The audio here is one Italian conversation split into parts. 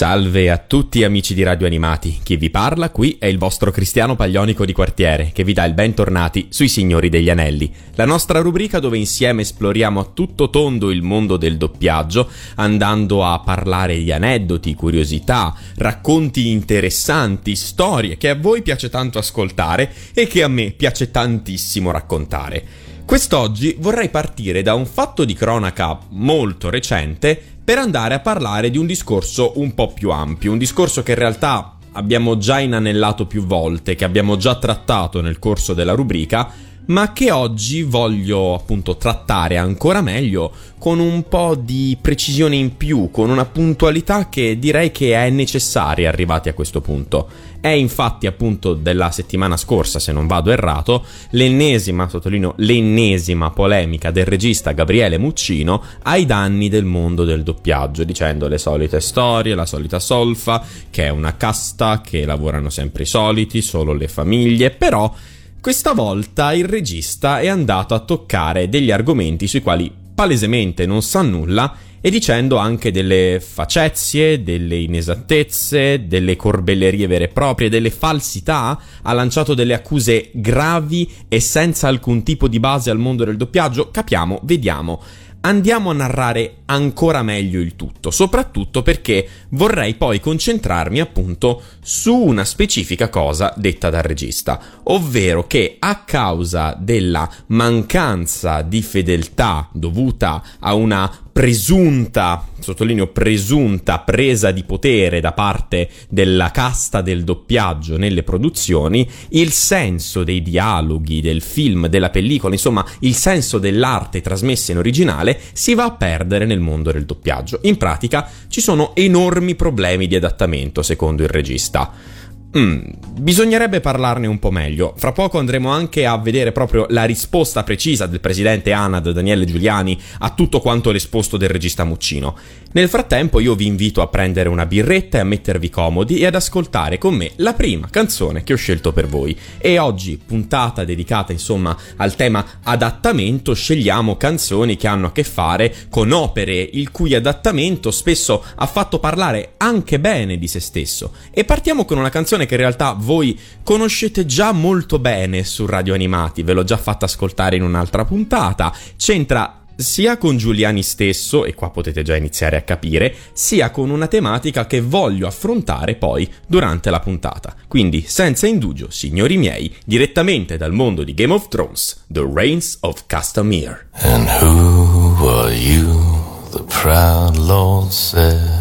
Salve a tutti amici di Radio Animati, chi vi parla qui è il vostro Cristiano Paglionico di quartiere che vi dà il bentornati sui Signori degli Anelli, la nostra rubrica dove insieme esploriamo a tutto tondo il mondo del doppiaggio, andando a parlare di aneddoti, curiosità, racconti interessanti, storie che a voi piace tanto ascoltare e che a me piace tantissimo raccontare. Quest'oggi vorrei partire da un fatto di cronaca molto recente per andare a parlare di un discorso un po' più ampio, un discorso che in realtà abbiamo già inanellato più volte, che abbiamo già trattato nel corso della rubrica, ma che oggi voglio appunto trattare ancora meglio con un po' di precisione in più, con una puntualità che direi che è necessaria arrivati a questo punto. È infatti appunto della settimana scorsa, se non vado errato, l'ennesima, sottolineo l'ennesima polemica del regista Gabriele Muccino ai danni del mondo del doppiaggio, dicendo le solite storie, la solita solfa, che è una casta, che lavorano sempre i soliti, solo le famiglie, però questa volta il regista è andato a toccare degli argomenti sui quali palesemente non sa nulla e dicendo anche delle facezie, delle inesattezze, delle corbellerie vere e proprie, delle falsità, ha lanciato delle accuse gravi e senza alcun tipo di base al mondo del doppiaggio. Capiamo, vediamo andiamo a narrare ancora meglio il tutto, soprattutto perché vorrei poi concentrarmi appunto su una specifica cosa detta dal regista, ovvero che a causa della mancanza di fedeltà dovuta a una presunta, sottolineo presunta, presa di potere da parte della casta del doppiaggio nelle produzioni, il senso dei dialoghi, del film, della pellicola, insomma il senso dell'arte trasmessa in originale si va a perdere nel mondo del doppiaggio. In pratica ci sono enormi problemi di adattamento, secondo il regista. Mm, bisognerebbe parlarne un po' meglio. Fra poco andremo anche a vedere proprio la risposta precisa del presidente ANAD Daniele Giuliani a tutto quanto l'esposto del regista Muccino. Nel frattempo io vi invito a prendere una birretta e a mettervi comodi e ad ascoltare con me la prima canzone che ho scelto per voi. E oggi, puntata dedicata insomma al tema adattamento, scegliamo canzoni che hanno a che fare con opere il cui adattamento spesso ha fatto parlare anche bene di se stesso. E partiamo con una canzone canzone che in realtà voi conoscete già molto bene su Radio Animati, ve l'ho già fatta ascoltare in un'altra puntata, c'entra sia con Giuliani stesso, e qua potete già iniziare a capire, sia con una tematica che voglio affrontare poi durante la puntata. Quindi, senza indugio, signori miei, direttamente dal mondo di Game of Thrones, The Reigns of Castamere. And who are you, the proud lord said?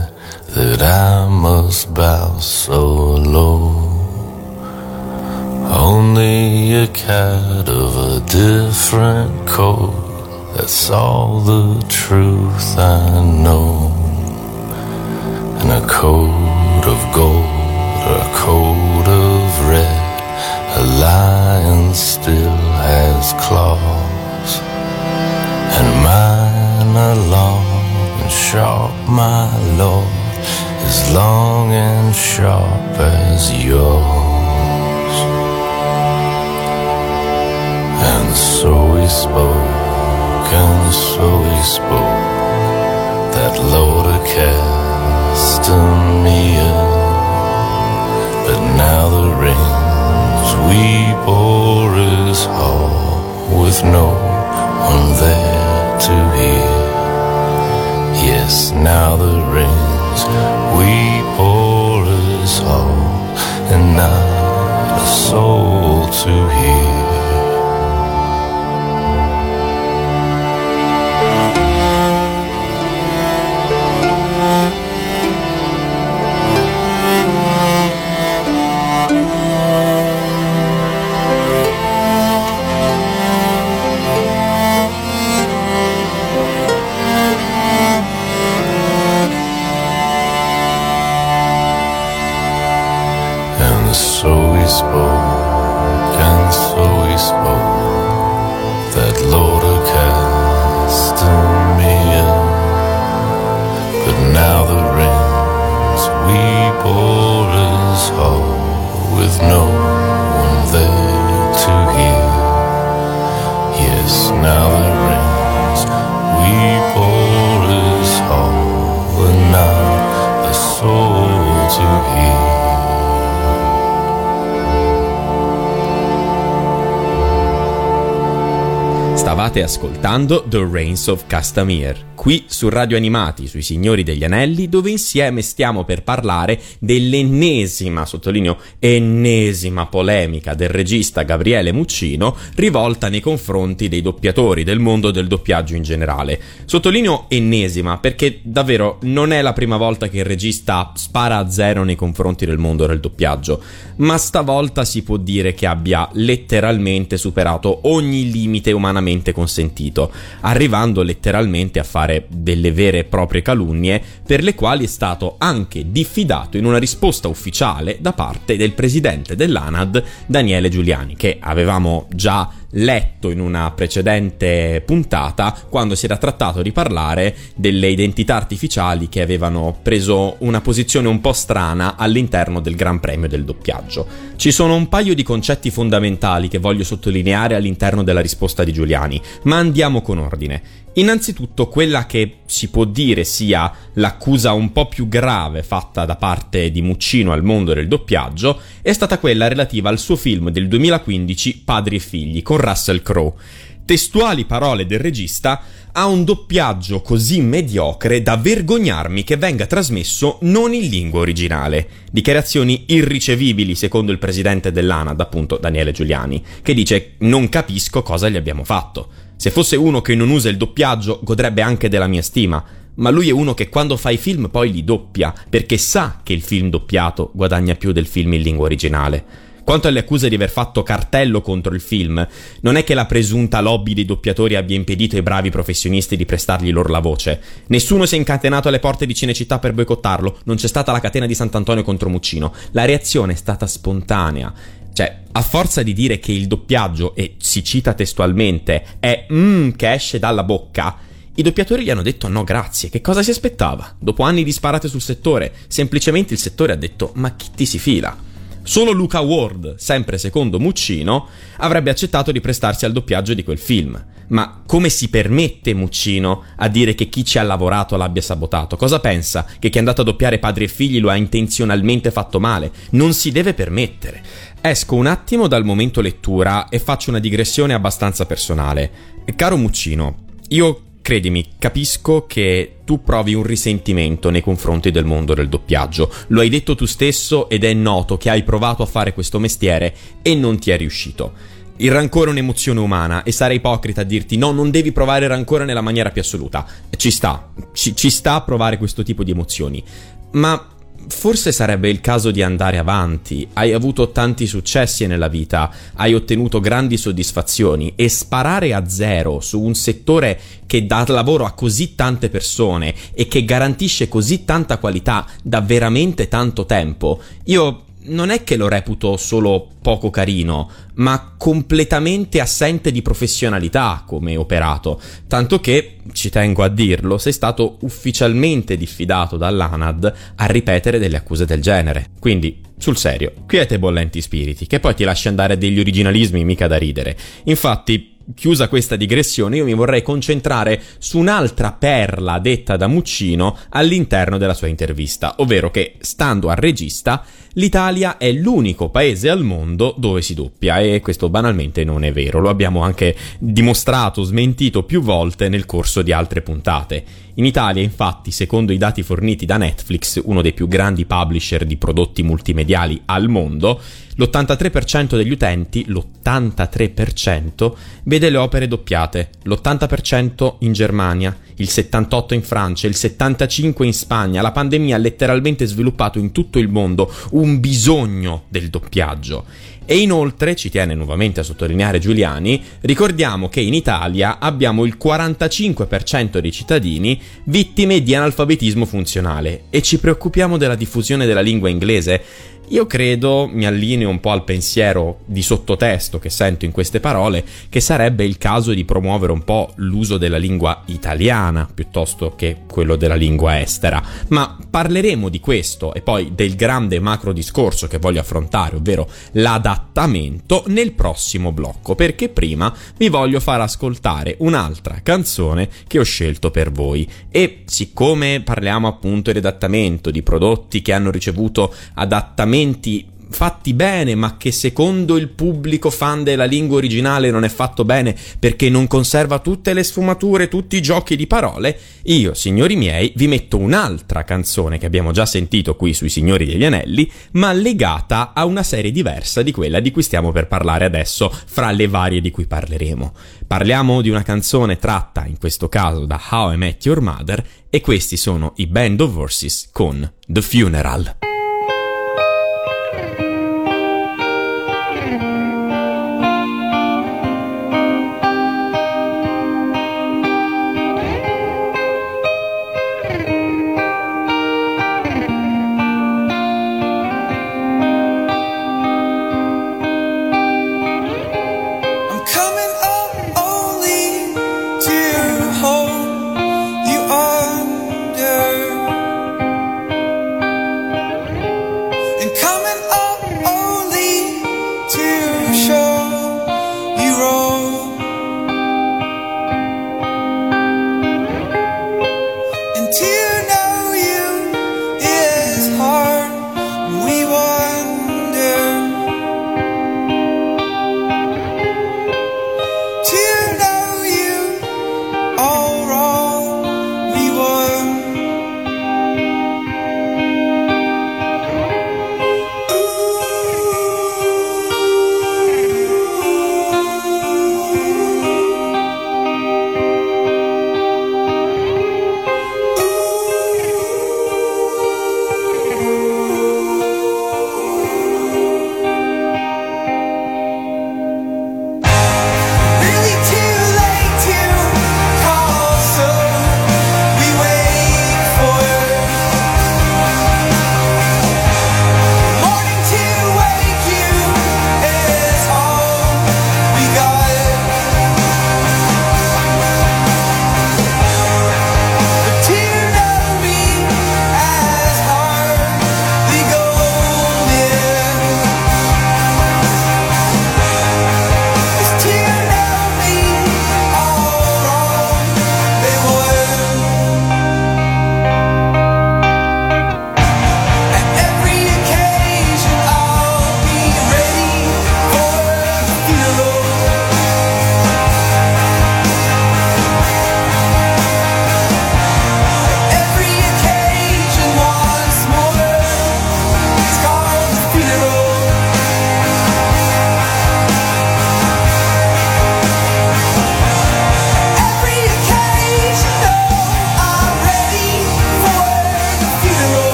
That I must bow so low. Only a cat of a different coat, that's all the truth I know. And a coat of gold or a coat of red, a lion still has claws. And mine are long and sharp, my lord as long and sharp as yours. And so we spoke, and so we spoke, that Lord of Castamere. But now the rings we bore is hall with no one there to hear. Yes, now the rings to hear. State ascoltando The Reigns of Castamere, qui su Radio Animati, sui Signori degli Anelli, dove insieme stiamo per parlare dell'ennesima, sottolineo ennesima polemica del regista Gabriele Muccino rivolta nei confronti dei doppiatori del mondo del doppiaggio in generale. Sottolineo ennesima perché davvero non è la prima volta che il regista spara a zero nei confronti del mondo del doppiaggio, ma stavolta si può dire che abbia letteralmente superato ogni limite umanamente consentito, arrivando letteralmente a fare delle vere e proprie calunnie per le quali è stato anche diffidato in una risposta ufficiale da parte del presidente dell'ANAD Daniele Giuliani, che avevamo già letto in una precedente puntata quando si era trattato di parlare delle identità artificiali che avevano preso una posizione un po' strana all'interno del Gran Premio del doppiaggio. Ci sono un paio di concetti fondamentali che voglio sottolineare all'interno della risposta di Giuliani, ma andiamo con ordine. Innanzitutto quella che si può dire sia l'accusa un po' più grave fatta da parte di Muccino al mondo del doppiaggio è stata quella relativa al suo film del 2015 Padri e figli con Russell Crowe. Testuali parole del regista ha un doppiaggio così mediocre da vergognarmi che venga trasmesso non in lingua originale. Dichiarazioni irricevibili secondo il presidente dell'ANAD, appunto Daniele Giuliani, che dice non capisco cosa gli abbiamo fatto. Se fosse uno che non usa il doppiaggio, godrebbe anche della mia stima. Ma lui è uno che quando fa i film poi li doppia, perché sa che il film doppiato guadagna più del film in lingua originale. Quanto alle accuse di aver fatto cartello contro il film, non è che la presunta lobby dei doppiatori abbia impedito ai bravi professionisti di prestargli loro la voce. Nessuno si è incatenato alle porte di Cinecittà per boicottarlo, non c'è stata la catena di Sant'Antonio contro Muccino. La reazione è stata spontanea cioè, a forza di dire che il doppiaggio, e si cita testualmente, è mmm che esce dalla bocca, i doppiatori gli hanno detto no grazie, che cosa si aspettava? Dopo anni di sparate sul settore, semplicemente il settore ha detto ma chi ti si fila? Solo Luca Ward, sempre secondo Muccino, avrebbe accettato di prestarsi al doppiaggio di quel film. Ma come si permette Muccino a dire che chi ci ha lavorato l'abbia sabotato? Cosa pensa? Che chi è andato a doppiare padri e figli lo ha intenzionalmente fatto male? Non si deve permettere. Esco un attimo dal momento lettura e faccio una digressione abbastanza personale. Caro Muccino, io credimi, capisco che tu provi un risentimento nei confronti del mondo del doppiaggio. Lo hai detto tu stesso ed è noto che hai provato a fare questo mestiere e non ti è riuscito. Il rancore è un'emozione umana e sarei ipocrita a dirti no, non devi provare rancore nella maniera più assoluta. Ci sta, ci, ci sta a provare questo tipo di emozioni. Ma forse sarebbe il caso di andare avanti. Hai avuto tanti successi nella vita, hai ottenuto grandi soddisfazioni e sparare a zero su un settore che dà lavoro a così tante persone e che garantisce così tanta qualità da veramente tanto tempo, io non è che lo reputo solo poco carino, ma completamente assente di professionalità come operato, tanto che, ci tengo a dirlo, sei stato ufficialmente diffidato dall'ANAD a ripetere delle accuse del genere. Quindi, sul serio, quiete bollenti spiriti, che poi ti lasci andare degli originalismi mica da ridere. Infatti, chiusa questa digressione, io mi vorrei concentrare su un'altra perla detta da Muccino all'interno della sua intervista, ovvero che, stando al regista, l'Italia è l'unico paese al mondo dove si doppia e questo banalmente non è vero, lo abbiamo anche dimostrato, smentito più volte nel corso di altre puntate. In Italia, infatti, secondo i dati forniti da Netflix, uno dei più grandi publisher di prodotti multimediali al mondo, l'83% degli utenti, l'83%, vede le opere doppiate, l'80% in Germania, il 78% in Francia, il 75% in Spagna. La pandemia ha letteralmente sviluppato in tutto il mondo un bisogno del doppiaggio. E inoltre, ci tiene nuovamente a sottolineare Giuliani, ricordiamo che in Italia abbiamo il 45% dei cittadini vittime di analfabetismo funzionale e ci preoccupiamo della diffusione della lingua inglese. Io credo, mi allineo un po' al pensiero di sottotesto che sento in queste parole, che sarebbe il caso di promuovere un po' l'uso della lingua italiana piuttosto che quello della lingua estera. Ma parleremo di questo e poi del grande macro discorso che voglio affrontare, ovvero l'adattamento, nel prossimo blocco, perché prima vi voglio far ascoltare un'altra canzone che ho scelto per voi. E siccome parliamo appunto di adattamento, di prodotti che hanno ricevuto adattamenti, fatti bene, ma che secondo il pubblico fan della lingua originale non è fatto bene perché non conserva tutte le sfumature, tutti i giochi di parole, io, signori miei, vi metto un'altra canzone che abbiamo già sentito qui sui Signori degli Anelli, ma legata a una serie diversa di quella di cui stiamo per parlare adesso, fra le varie di cui parleremo. Parliamo di una canzone tratta, in questo caso, da How I Met Your Mother, e questi sono i Band of Horses con The Funeral.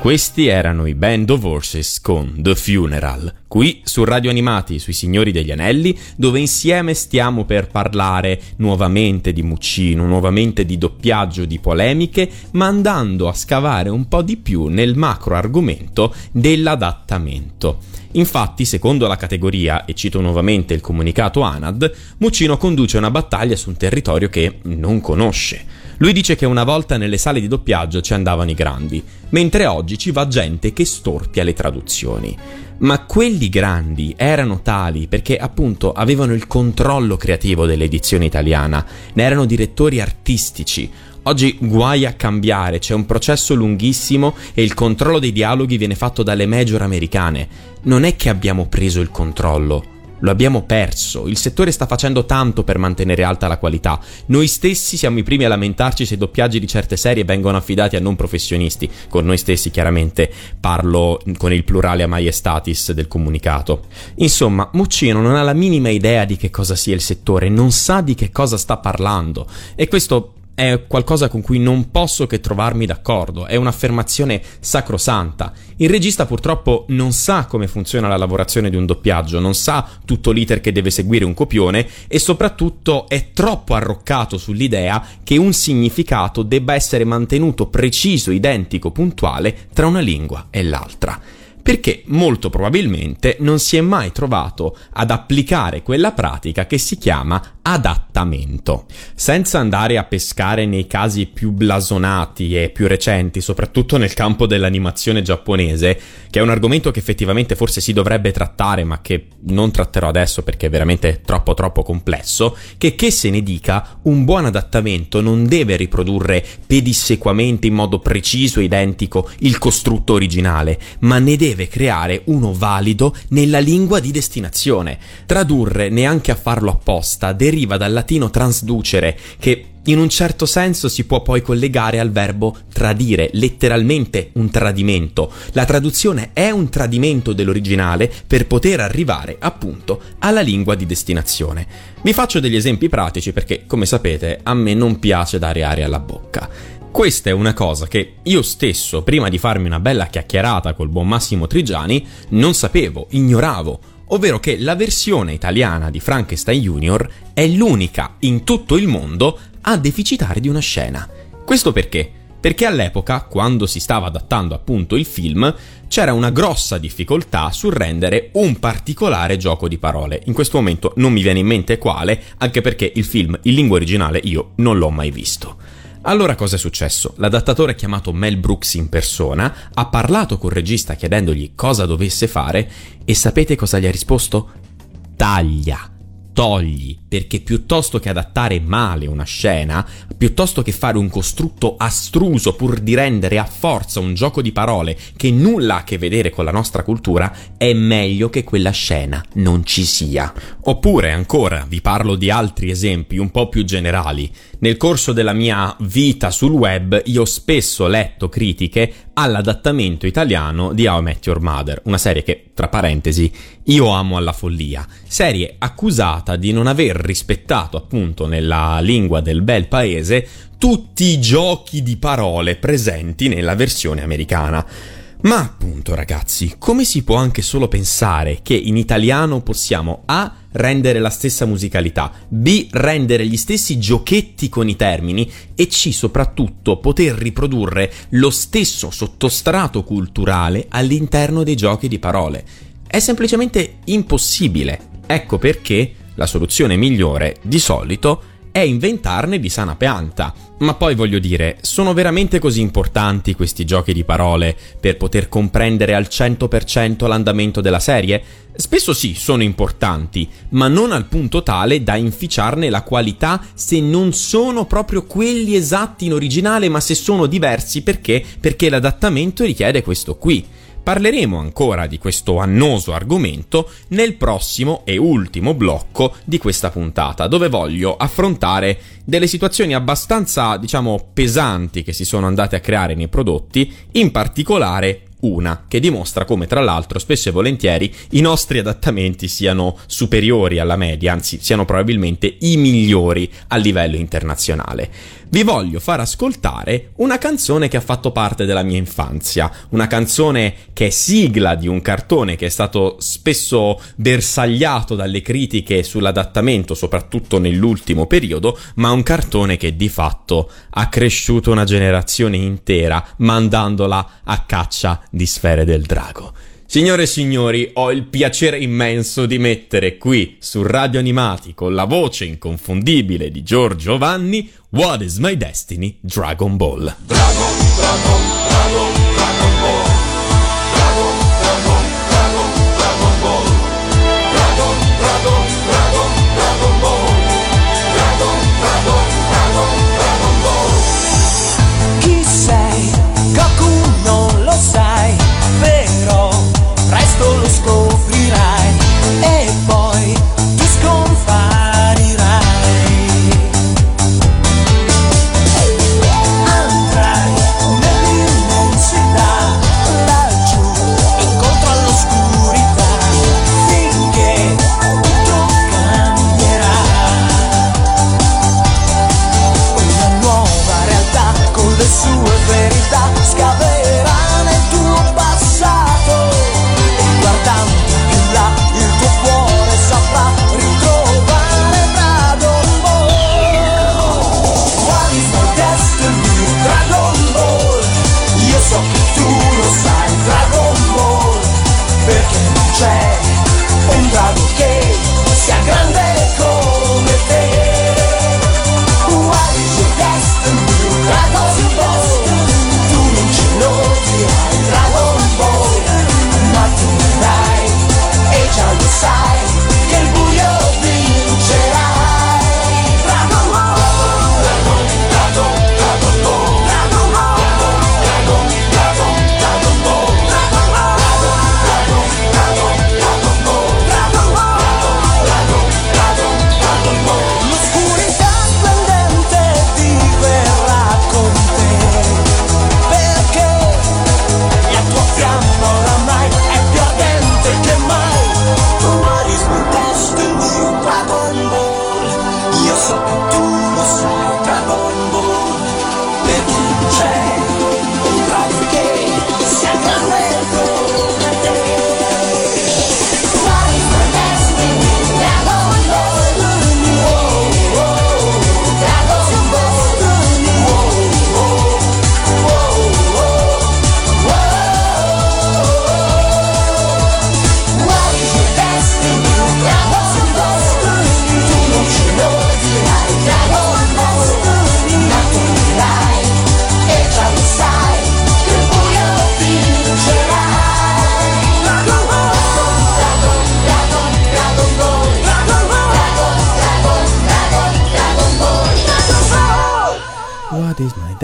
Questi erano i Band of Horses con The Funeral, qui su Radio Animati sui Signori degli Anelli, dove insieme stiamo per parlare nuovamente di Muccino, nuovamente di doppiaggio, di polemiche, ma andando a scavare un po' di più nel macro argomento dell'adattamento. Infatti, secondo la categoria, e cito nuovamente il comunicato ANAD, Muccino conduce una battaglia su un territorio che non conosce. Lui dice che una volta nelle sale di doppiaggio ci andavano i grandi, mentre oggi ci va gente che storpia le traduzioni. Ma quelli grandi erano tali perché appunto avevano il controllo creativo dell'edizione italiana, ne erano direttori artistici. Oggi guai a cambiare, c'è un processo lunghissimo e il controllo dei dialoghi viene fatto dalle major americane. Non è che abbiamo preso il controllo, lo abbiamo perso, il settore sta facendo tanto per mantenere alta la qualità. Noi stessi siamo i primi a lamentarci se i doppiaggi di certe serie vengono affidati a non professionisti. Con noi stessi chiaramente parlo con il plurale a maiestatis del comunicato. Insomma, Muccino non ha la minima idea di che cosa sia il settore, non sa di che cosa sta parlando e questo è qualcosa con cui non posso che trovarmi d'accordo, è un'affermazione sacrosanta. Il regista purtroppo non sa come funziona la lavorazione di un doppiaggio, non sa tutto l'iter che deve seguire un copione e soprattutto è troppo arroccato sull'idea che un significato debba essere mantenuto preciso, identico, puntuale tra una lingua e l'altra perché molto probabilmente non si è mai trovato ad applicare quella pratica che si chiama adattamento. Senza andare a pescare nei casi più blasonati e più recenti, soprattutto nel campo dell'animazione giapponese, che è un argomento che effettivamente forse si dovrebbe trattare, ma che non tratterò adesso perché è veramente troppo troppo complesso, che che se ne dica, un buon adattamento non deve riprodurre pedissequamente in modo preciso e identico il costrutto originale, ma ne deve creare uno valido nella lingua di destinazione. Tradurre neanche a farlo apposta deriva dal latino transducere, che in un certo senso si può poi collegare al verbo tradire, letteralmente un tradimento. La traduzione è un tradimento dell'originale per poter arrivare appunto alla lingua di destinazione. Vi faccio degli esempi pratici perché, come sapete, a me non piace dare aria alla bocca. Questa è una cosa che io stesso, prima di farmi una bella chiacchierata col buon Massimo Trigiani, non sapevo, ignoravo ovvero che la versione italiana di Frankenstein Junior è l'unica in tutto il mondo a deficitare di una scena. Questo perché? Perché all'epoca, quando si stava adattando appunto il film, c'era una grossa difficoltà sul rendere un particolare gioco di parole. In questo momento non mi viene in mente quale, anche perché il film in lingua originale io non l'ho mai visto. Allora cosa è successo? L'adattatore chiamato Mel Brooks in persona ha parlato col regista chiedendogli cosa dovesse fare e sapete cosa gli ha risposto? Taglia togli, perché piuttosto che adattare male una scena, piuttosto che fare un costrutto astruso pur di rendere a forza un gioco di parole che nulla ha a che vedere con la nostra cultura, è meglio che quella scena non ci sia. Oppure ancora, vi parlo di altri esempi un po' più generali. Nel corso della mia vita sul web io ho spesso letto critiche all'adattamento italiano di How I Met Your Mother, una serie che, tra parentesi, io amo alla follia, serie accusata di non aver rispettato appunto nella lingua del bel paese tutti i giochi di parole presenti nella versione americana. Ma appunto ragazzi, come si può anche solo pensare che in italiano possiamo A rendere la stessa musicalità, B rendere gli stessi giochetti con i termini e C soprattutto poter riprodurre lo stesso sottostrato culturale all'interno dei giochi di parole? È semplicemente impossibile. Ecco perché la soluzione migliore, di solito, è inventarne di sana pianta. Ma poi voglio dire, sono veramente così importanti questi giochi di parole per poter comprendere al 100% l'andamento della serie? Spesso sì, sono importanti, ma non al punto tale da inficiarne la qualità se non sono proprio quelli esatti in originale, ma se sono diversi perché? Perché l'adattamento richiede questo qui. Parleremo ancora di questo annoso argomento nel prossimo e ultimo blocco di questa puntata, dove voglio affrontare delle situazioni abbastanza, diciamo, pesanti che si sono andate a creare nei prodotti, in particolare una, che dimostra come tra l'altro spesso e volentieri i nostri adattamenti siano superiori alla media, anzi siano probabilmente i migliori a livello internazionale. Vi voglio far ascoltare una canzone che ha fatto parte della mia infanzia, una canzone che è sigla di un cartone che è stato spesso bersagliato dalle critiche sull'adattamento, soprattutto nell'ultimo periodo, ma un cartone che di fatto ha cresciuto una generazione intera mandandola a caccia di sfere del drago. Signore e signori, ho il piacere immenso di mettere qui su Radio Animati con la voce inconfondibile di Giorgio Vanni What is my destiny? Dragon Ball. Dragon, Dragon, Dragon,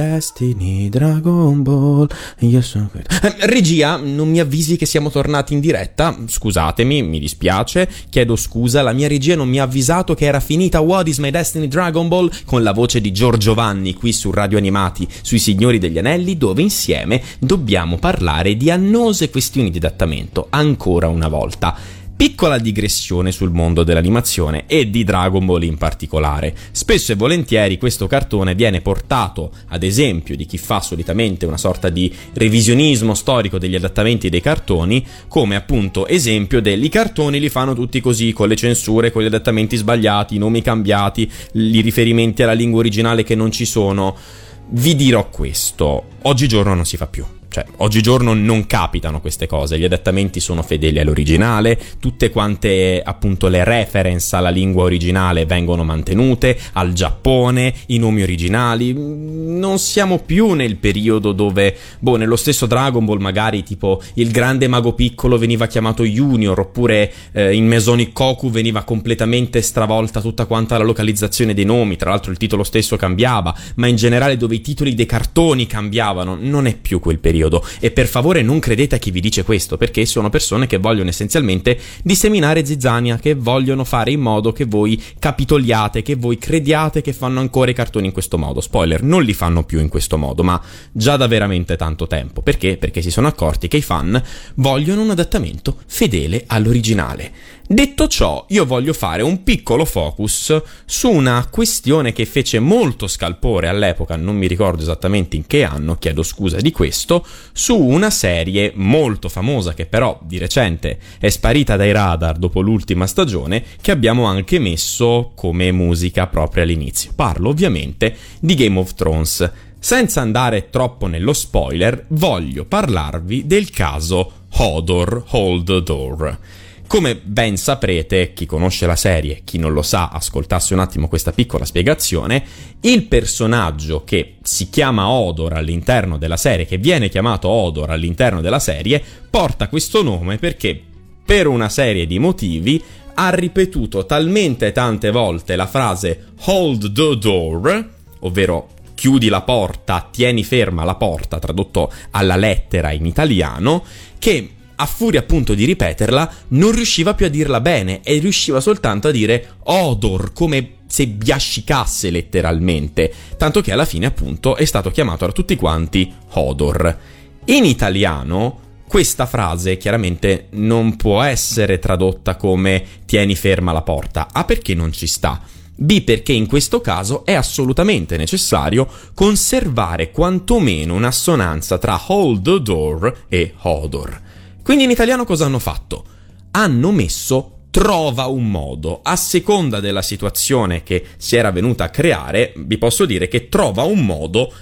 destiny, Dragon Ball? Io sono... Eh, regia, non mi avvisi che siamo tornati in diretta? Scusatemi, mi dispiace, chiedo scusa, la mia regia non mi ha avvisato che era finita What is my destiny, Dragon Ball con la voce di Giorgio Vanni qui su Radio Animati, sui Signori degli Anelli, dove insieme dobbiamo parlare di annose questioni di adattamento, ancora una volta. Piccola digressione sul mondo dell'animazione e di Dragon Ball in particolare. Spesso e volentieri questo cartone viene portato ad esempio di chi fa solitamente una sorta di revisionismo storico degli adattamenti dei cartoni, come appunto esempio degli cartoni li fanno tutti così, con le censure, con gli adattamenti sbagliati, i nomi cambiati, i riferimenti alla lingua originale che non ci sono. Vi dirò questo, oggigiorno non si fa più. Cioè, oggigiorno non capitano queste cose, gli adattamenti sono fedeli all'originale, tutte quante appunto le reference alla lingua originale vengono mantenute, al Giappone, i nomi originali. Non siamo più nel periodo dove, boh, nello stesso Dragon Ball magari tipo il grande mago piccolo veniva chiamato Junior, oppure eh, in Mesonic Goku veniva completamente stravolta tutta quanta la localizzazione dei nomi, tra l'altro il titolo stesso cambiava, ma in generale dove i titoli dei cartoni cambiavano, non è più quel periodo periodo. E per favore non credete a chi vi dice questo, perché sono persone che vogliono essenzialmente disseminare zizzania, che vogliono fare in modo che voi capitoliate, che voi crediate che fanno ancora i cartoni in questo modo. Spoiler, non li fanno più in questo modo, ma già da veramente tanto tempo. Perché? Perché si sono accorti che i fan vogliono un adattamento fedele all'originale. Detto ciò, io voglio fare un piccolo focus su una questione che fece molto scalpore all'epoca, non mi ricordo esattamente in che anno, chiedo scusa di questo, su una serie molto famosa che però di recente è sparita dai radar dopo l'ultima stagione, che abbiamo anche messo come musica proprio all'inizio. Parlo ovviamente di Game of Thrones. Senza andare troppo nello spoiler, voglio parlarvi del caso Hodor Hold the Door. Come ben saprete, chi conosce la serie, chi non lo sa, ascoltasse un attimo questa piccola spiegazione, il personaggio che si chiama Odor all'interno della serie, che viene chiamato Odor all'interno della serie, porta questo nome perché per una serie di motivi ha ripetuto talmente tante volte la frase hold the door, ovvero chiudi la porta, tieni ferma la porta, tradotto alla lettera in italiano, che a furia appunto di ripeterla, non riusciva più a dirla bene e riusciva soltanto a dire odor, come se biascicasse letteralmente, tanto che alla fine appunto è stato chiamato da tutti quanti Hodor. In italiano questa frase chiaramente non può essere tradotta come tieni ferma la porta, A perché non ci sta. B perché in questo caso è assolutamente necessario conservare quantomeno un'assonanza tra hold the door e Hodor. Quindi in italiano cosa hanno fatto? Hanno messo trova un modo. A seconda della situazione che si era venuta a creare, vi posso dire che trova un modo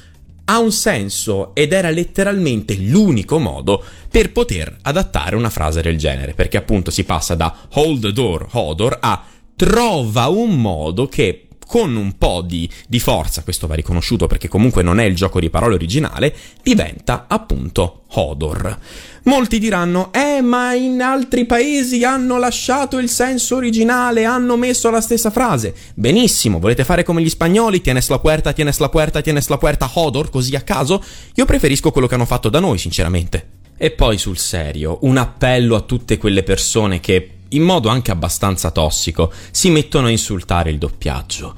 ha un senso ed era letteralmente l'unico modo per poter adattare una frase del genere, perché appunto si passa da hold the door, Hodor, a trova un modo che con un po' di, di, forza, questo va riconosciuto perché comunque non è il gioco di parole originale, diventa appunto Hodor. Molti diranno, eh ma in altri paesi hanno lasciato il senso originale, hanno messo la stessa frase. Benissimo, volete fare come gli spagnoli, tienes la puerta, tienes la puerta, tienes la puerta, Hodor, così a caso? Io preferisco quello che hanno fatto da noi, sinceramente. E poi sul serio, un appello a tutte quelle persone che in modo anche abbastanza tossico, si mettono a insultare il doppiaggio.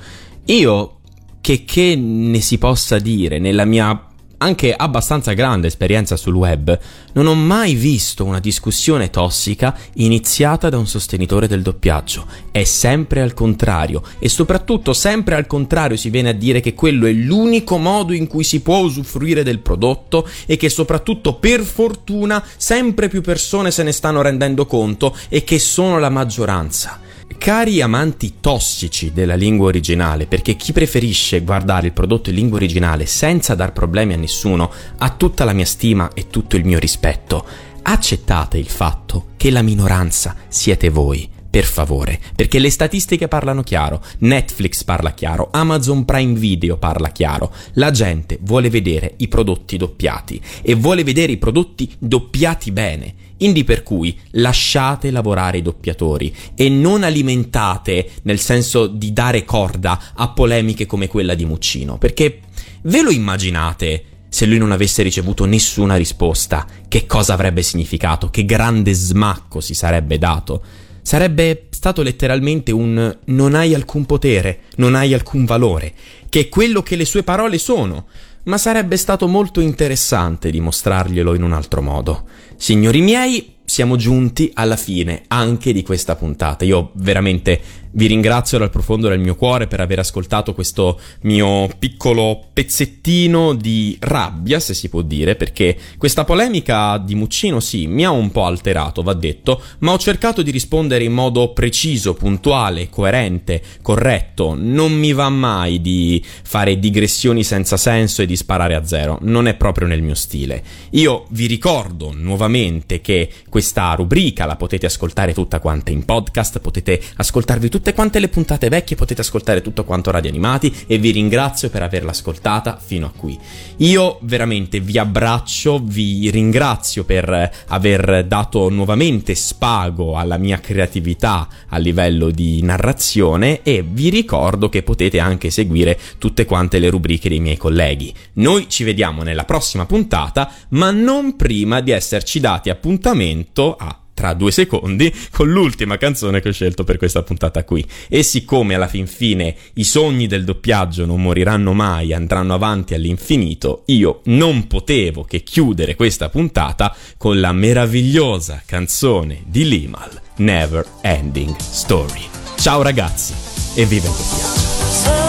Io, che che ne si possa dire, nella mia anche abbastanza grande esperienza sul web, non ho mai visto una discussione tossica iniziata da un sostenitore del doppiaggio. È sempre al contrario e soprattutto sempre al contrario si viene a dire che quello è l'unico modo in cui si può usufruire del prodotto e che soprattutto per fortuna sempre più persone se ne stanno rendendo conto e che sono la maggioranza. Cari amanti tossici della lingua originale, perché chi preferisce guardare il prodotto in lingua originale senza dar problemi a nessuno ha tutta la mia stima e tutto il mio rispetto, accettate il fatto che la minoranza siete voi. Per favore, perché le statistiche parlano chiaro, Netflix parla chiaro, Amazon Prime Video parla chiaro, la gente vuole vedere i prodotti doppiati e vuole vedere i prodotti doppiati bene. Indi per cui lasciate lavorare i doppiatori e non alimentate nel senso di dare corda a polemiche come quella di Muccino, perché ve lo immaginate se lui non avesse ricevuto nessuna risposta, che cosa avrebbe significato, che grande smacco si sarebbe dato. Sarebbe stato letteralmente un non hai alcun potere, non hai alcun valore, che è quello che le sue parole sono, ma sarebbe stato molto interessante dimostrarglielo in un altro modo. Signori miei, siamo giunti alla fine anche di questa puntata. Io veramente vi ringrazio dal profondo del mio cuore per aver ascoltato questo mio piccolo pezzettino di rabbia, se si può dire, perché questa polemica di Muccino sì, mi ha un po' alterato, va detto, ma ho cercato di rispondere in modo preciso, puntuale, coerente, corretto. Non mi va mai di fare digressioni senza senso e di sparare a zero, non è proprio nel mio stile. Io vi ricordo nuovamente che questa rubrica la potete ascoltare tutta quanta in podcast, potete ascoltarvi tutta tutte quante le puntate vecchie, potete ascoltare tutto quanto Radio Animati e vi ringrazio per averla ascoltata fino a qui. Io veramente vi abbraccio, vi ringrazio per aver dato nuovamente spago alla mia creatività a livello di narrazione e vi ricordo che potete anche seguire tutte quante le rubriche dei miei colleghi. Noi ci vediamo nella prossima puntata, ma non prima di esserci dati appuntamento a tra due secondi con l'ultima canzone che ho scelto per questa puntata qui. E siccome alla fin fine i sogni del doppiaggio non moriranno mai, andranno avanti all'infinito, io non potevo che chiudere questa puntata con la meravigliosa canzone di Limal, Never Ending Story. Ciao ragazzi e viva il doppiaggio!